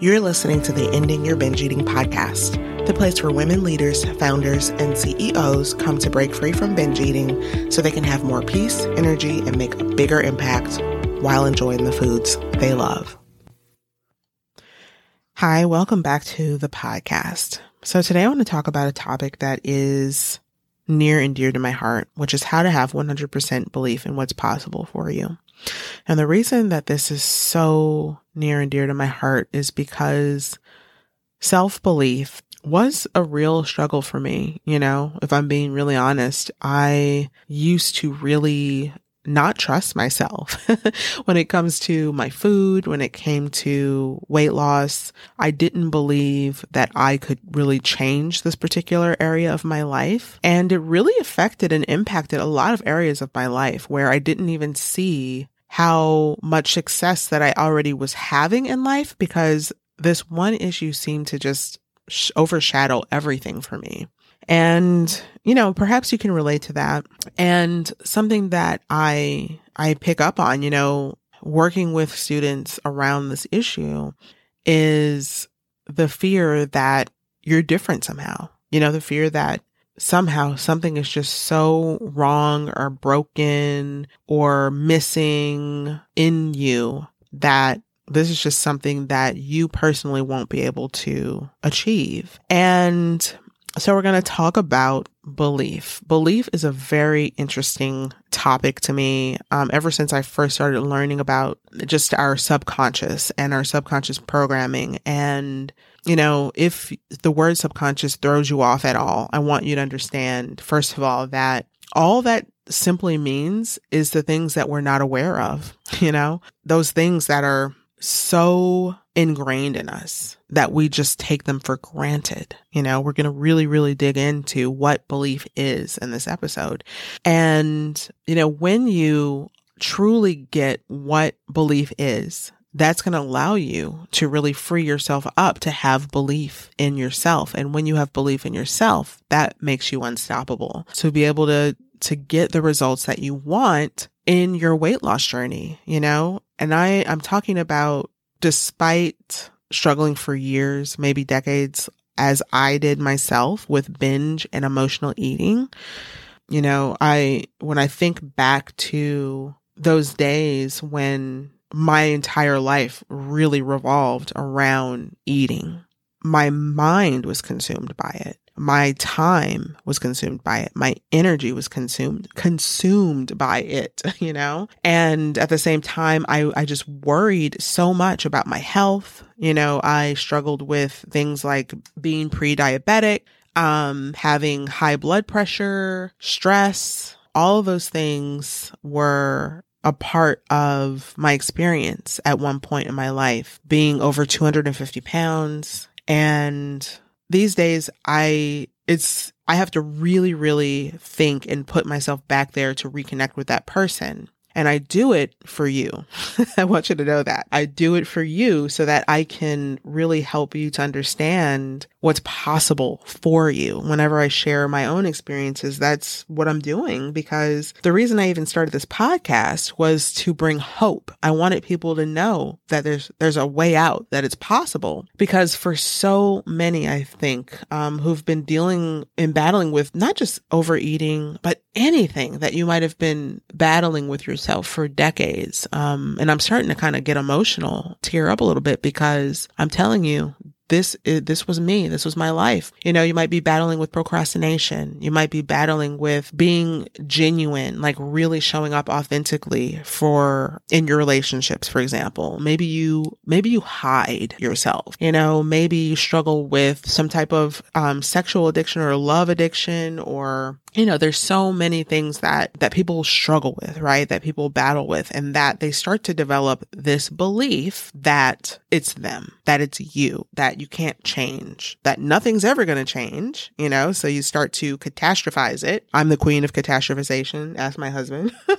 You're listening to the Ending Your Binge Eating podcast, the place where women leaders, founders, and CEOs come to break free from binge eating so they can have more peace, energy, and make a bigger impact while enjoying the foods they love. Hi, welcome back to the podcast. So today I want to talk about a topic that is near and dear to my heart, which is how to have 100% belief in what's possible for you. And the reason that this is so near and dear to my heart is because self belief was a real struggle for me. You know, if I'm being really honest, I used to really not trust myself when it comes to my food, when it came to weight loss. I didn't believe that I could really change this particular area of my life. And it really affected and impacted a lot of areas of my life where I didn't even see how much success that I already was having in life because this one issue seemed to just overshadow everything for me. And, you know, perhaps you can relate to that. And something that I, I pick up on, you know, working with students around this issue is the fear that you're different somehow. You know, the fear that somehow something is just so wrong or broken or missing in you that this is just something that you personally won't be able to achieve. And so we're going to talk about belief. Belief is a very interesting topic to me. Um, ever since I first started learning about just our subconscious and our subconscious programming. And, you know, if the word subconscious throws you off at all, I want you to understand, first of all, that all that simply means is the things that we're not aware of, you know, those things that are so ingrained in us that we just take them for granted. You know, we're going to really, really dig into what belief is in this episode. And, you know, when you truly get what belief is, that's going to allow you to really free yourself up to have belief in yourself. And when you have belief in yourself, that makes you unstoppable. To be able to, to get the results that you want in your weight loss journey, you know? And I, I'm talking about despite struggling for years, maybe decades, as I did myself with binge and emotional eating, you know, I, when I think back to those days when my entire life really revolved around eating, my mind was consumed by it my time was consumed by it. My energy was consumed, consumed by it, you know? And at the same time, I, I just worried so much about my health. You know, I struggled with things like being pre-diabetic, um, having high blood pressure, stress, all of those things were a part of my experience at one point in my life, being over 250 pounds and these days I it's I have to really really think and put myself back there to reconnect with that person. And I do it for you. I want you to know that. I do it for you so that I can really help you to understand what's possible for you. Whenever I share my own experiences, that's what I'm doing because the reason I even started this podcast was to bring hope. I wanted people to know that there's, there's a way out, that it's possible because for so many, I think, um, who've been dealing and battling with not just overeating, but anything that you might have been battling with yourself for decades. Um, and I'm starting to kind of get emotional, tear up a little bit because I'm telling you, this is, this was me. This was my life. You know, you might be battling with procrastination. You might be battling with being genuine, like really showing up authentically for in your relationships, for example. Maybe you, maybe you hide yourself. You know, maybe you struggle with some type of um, sexual addiction or love addiction or you know, there's so many things that, that people struggle with, right? That people battle with and that they start to develop this belief that it's them, that it's you, that you can't change, that nothing's ever going to change, you know? So you start to catastrophize it. I'm the queen of catastrophization, ask my husband.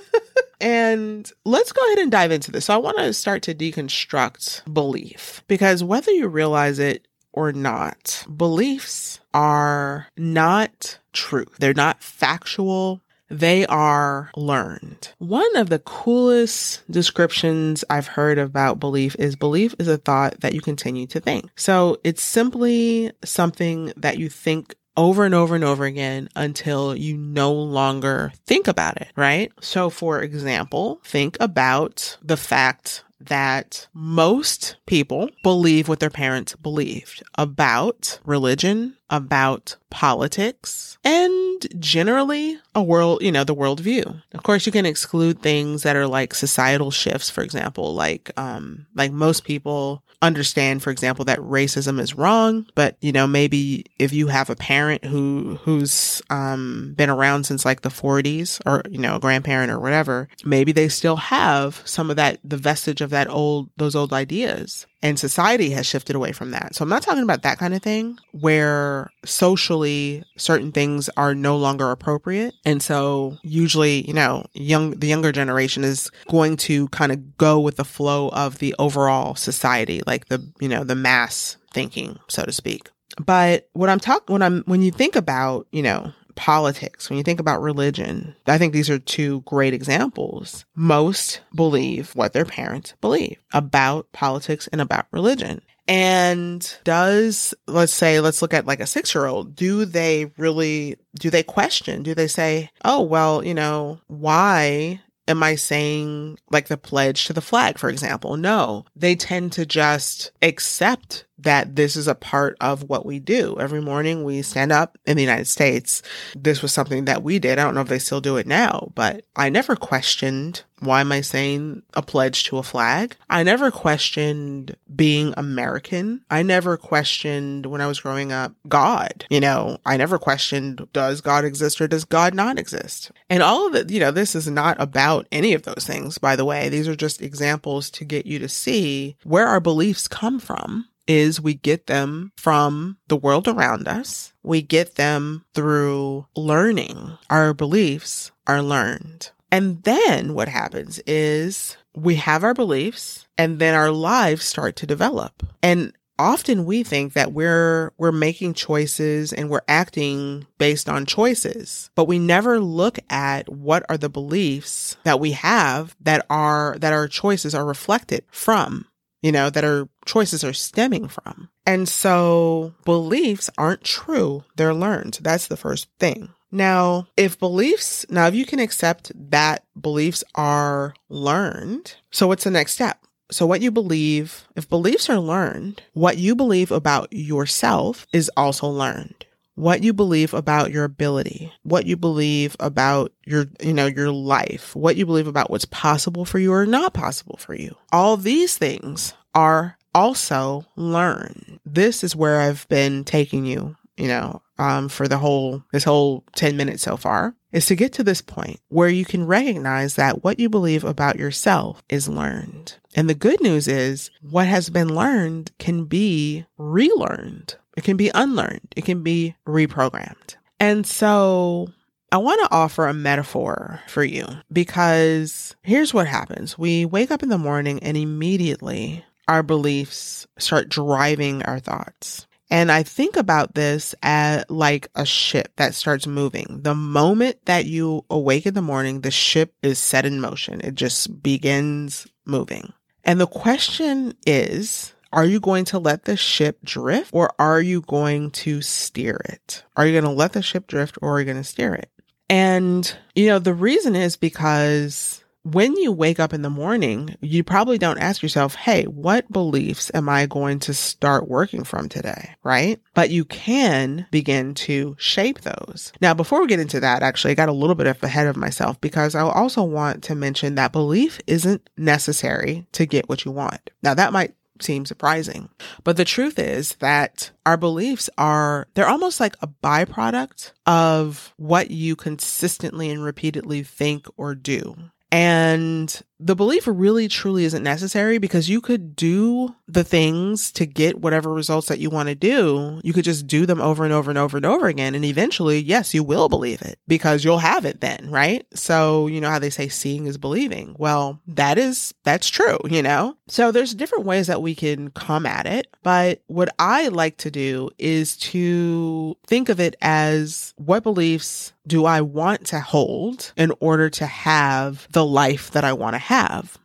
And let's go ahead and dive into this. So I want to start to deconstruct belief because whether you realize it or not, beliefs are not truth. They're not factual. They are learned. One of the coolest descriptions I've heard about belief is belief is a thought that you continue to think. So it's simply something that you think over and over and over again until you no longer think about it, right? So for example, think about the fact that most people believe what their parents believed about religion, about politics, and generally a world, you know, the worldview. Of course, you can exclude things that are like societal shifts, for example, like, um, like most people understand, for example, that racism is wrong, but you know, maybe if you have a parent who, who's, um, been around since like the 40s or, you know, a grandparent or whatever, maybe they still have some of that, the vestige of that old, those old ideas. And society has shifted away from that. So I'm not talking about that kind of thing where socially certain things are no longer appropriate. And so usually, you know, young, the younger generation is going to kind of go with the flow of the overall society, like the, you know, the mass thinking, so to speak. But what I'm talking, when I'm, when you think about, you know, politics, when you think about religion, I think these are two great examples. Most believe what their parents believe about politics and about religion. And does, let's say, let's look at like a six year old, do they really, do they question? Do they say, oh, well, you know, why am I saying like the pledge to the flag, for example? No, they tend to just accept that this is a part of what we do. Every morning we stand up in the United States. This was something that we did. I don't know if they still do it now, but I never questioned why am I saying a pledge to a flag? I never questioned being American. I never questioned when I was growing up God. You know, I never questioned does God exist or does God not exist? And all of it, you know, this is not about any of those things, by the way. These are just examples to get you to see where our beliefs come from is we get them from the world around us. We get them through learning. Our beliefs are learned. And then what happens is we have our beliefs and then our lives start to develop. And often we think that we're we're making choices and we're acting based on choices but we never look at what are the beliefs that we have that are that our choices are reflected from you know, that our choices are stemming from. And so beliefs aren't true. They're learned. That's the first thing. Now, if beliefs, now if you can accept that beliefs are learned, so what's the next step? So what you believe, if beliefs are learned, what you believe about yourself is also learned what you believe about your ability, what you believe about your, you know, your life, what you believe about what's possible for you or not possible for you. All these things are also learned. This is where I've been taking you, you know, um, for the whole, this whole 10 minutes so far is to get to this point where you can recognize that what you believe about yourself is learned. And the good news is what has been learned can be relearned. It can be unlearned. It can be reprogrammed. And so I want to offer a metaphor for you because here's what happens. We wake up in the morning and immediately our beliefs start driving our thoughts. And I think about this as like a ship that starts moving. The moment that you awake in the morning, the ship is set in motion. It just begins moving. And the question is, are you going to let the ship drift or are you going to steer it? Are you going to let the ship drift or are you going to steer it? And, you know, the reason is because when you wake up in the morning, you probably don't ask yourself, Hey, what beliefs am I going to start working from today? Right. But you can begin to shape those. Now, before we get into that, actually, I got a little bit ahead of myself because I also want to mention that belief isn't necessary to get what you want. Now, that might seem surprising. But the truth is that our beliefs are, they're almost like a byproduct of what you consistently and repeatedly think or do. And the belief really truly isn't necessary because you could do the things to get whatever results that you want to do. You could just do them over and over and over and over again. And eventually, yes, you will believe it because you'll have it then, right? So, you know how they say seeing is believing. Well, that is, that's true, you know? So there's different ways that we can come at it. But what I like to do is to think of it as what beliefs do I want to hold in order to have the life that I want to have?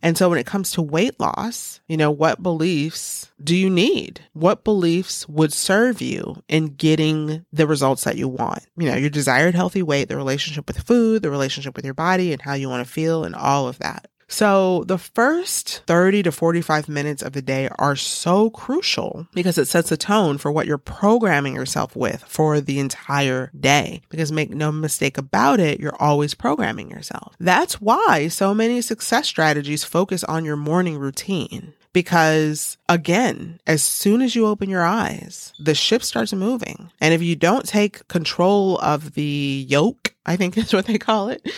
And so when it comes to weight loss, you know, what beliefs do you need? What beliefs would serve you in getting the results that you want? You know, your desired healthy weight, the relationship with food, the relationship with your body and how you want to feel and all of that. So the first 30 to 45 minutes of the day are so crucial because it sets a tone for what you're programming yourself with for the entire day. Because make no mistake about it, you're always programming yourself. That's why so many success strategies focus on your morning routine. Because again, as soon as you open your eyes, the ship starts moving. And if you don't take control of the yoke I think is what they call it.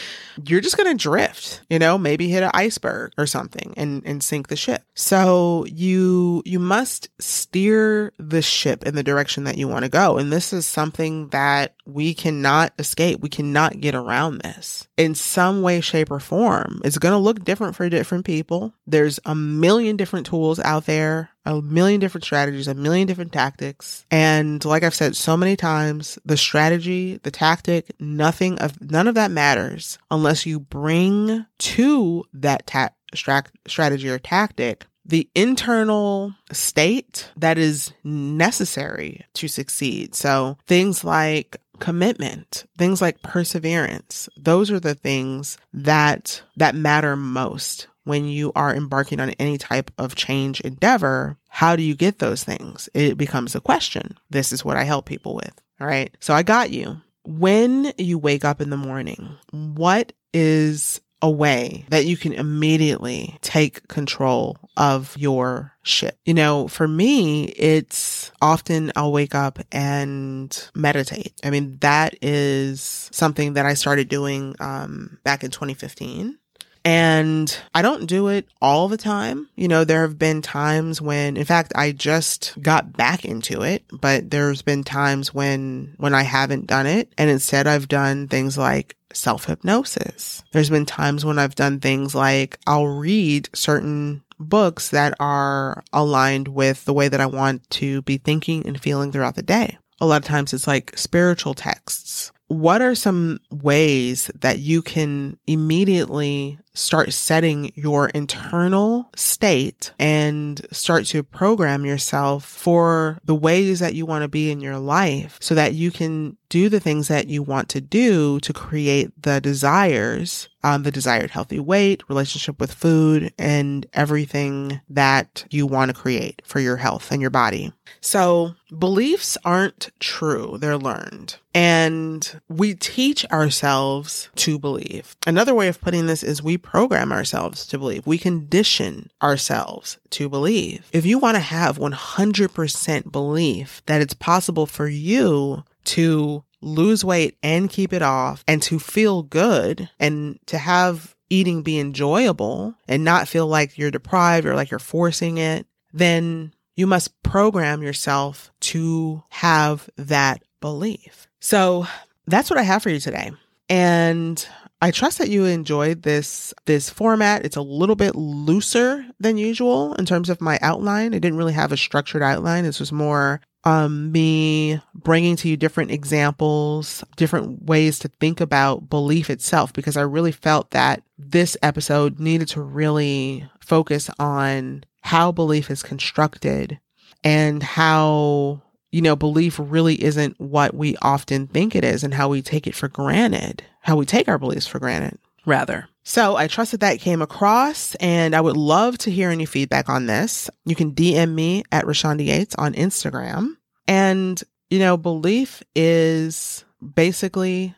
You're just going to drift, you know, maybe hit an iceberg or something and, and sink the ship. So you, you must steer the ship in the direction that you want to go. And this is something that we cannot escape. We cannot get around this in some way, shape or form. It's going to look different for different people. There's a million different tools out there a million different strategies, a million different tactics. And like I've said so many times, the strategy, the tactic, nothing of none of that matters unless you bring to that ta- stra- strategy or tactic the internal state that is necessary to succeed. So things like commitment, things like perseverance, those are the things that that matter most when you are embarking on any type of change endeavor, how do you get those things? It becomes a question. This is what I help people with. All right. So I got you. When you wake up in the morning, what is a way that you can immediately take control of your ship. You know, for me, it's often I'll wake up and meditate. I mean, that is something that I started doing um, back in 2015. And I don't do it all the time. You know, there have been times when, in fact, I just got back into it, but there's been times when, when I haven't done it. And instead I've done things like self hypnosis. There's been times when I've done things like I'll read certain books that are aligned with the way that I want to be thinking and feeling throughout the day. A lot of times it's like spiritual texts. What are some ways that you can immediately start setting your internal state and start to program yourself for the ways that you want to be in your life so that you can do the things that you want to do to create the desires, um, the desired healthy weight, relationship with food, and everything that you want to create for your health and your body. So beliefs aren't true. They're learned. And we teach ourselves to believe. Another way of putting this is we program ourselves to believe. We condition ourselves to believe. If you want to have 100% belief that it's possible for you to lose weight and keep it off and to feel good and to have eating be enjoyable and not feel like you're deprived or like you're forcing it, then you must program yourself to have that belief. So that's what I have for you today. And I trust that you enjoyed this this format. It's a little bit looser than usual in terms of my outline. I didn't really have a structured outline. This was more um, me bringing to you different examples, different ways to think about belief itself, because I really felt that this episode needed to really focus on how belief is constructed and how you know, belief really isn't what we often think it is and how we take it for granted, how we take our beliefs for granted, rather. So I trust that that came across and I would love to hear any feedback on this. You can DM me at Rashonda Yates on Instagram. And, you know, belief is basically,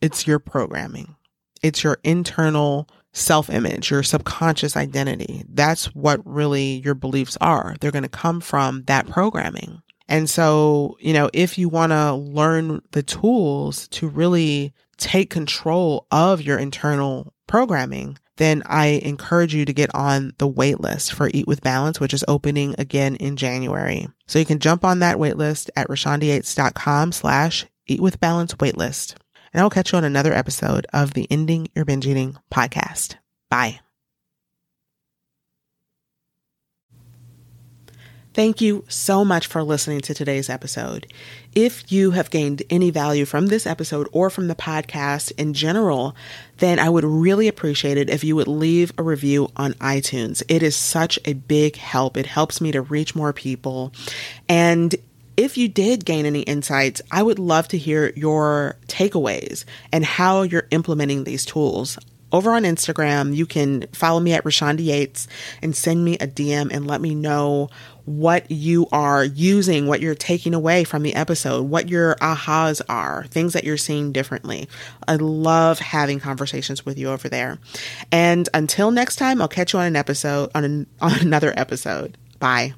it's your programming. It's your internal self image, your subconscious identity. That's what really your beliefs are. They're going to come from that programming. And so, you know, if you want to learn the tools to really take control of your internal programming, then I encourage you to get on the wait list for Eat with Balance, which is opening again in January. So you can jump on that wait list at rashondayates.com slash eat with balance waitlist. And I will catch you on another episode of the Ending Your Binge Eating podcast. Bye. Thank you so much for listening to today's episode. If you have gained any value from this episode or from the podcast in general, then I would really appreciate it if you would leave a review on iTunes. It is such a big help. It helps me to reach more people. And if you did gain any insights, I would love to hear your takeaways and how you're implementing these tools over on Instagram. You can follow me at Rashonda Yates and send me a DM and let me know what you are using, what you're taking away from the episode, what your ahas are, things that you're seeing differently. I love having conversations with you over there. And until next time, I'll catch you on an episode on, an, on another episode. Bye.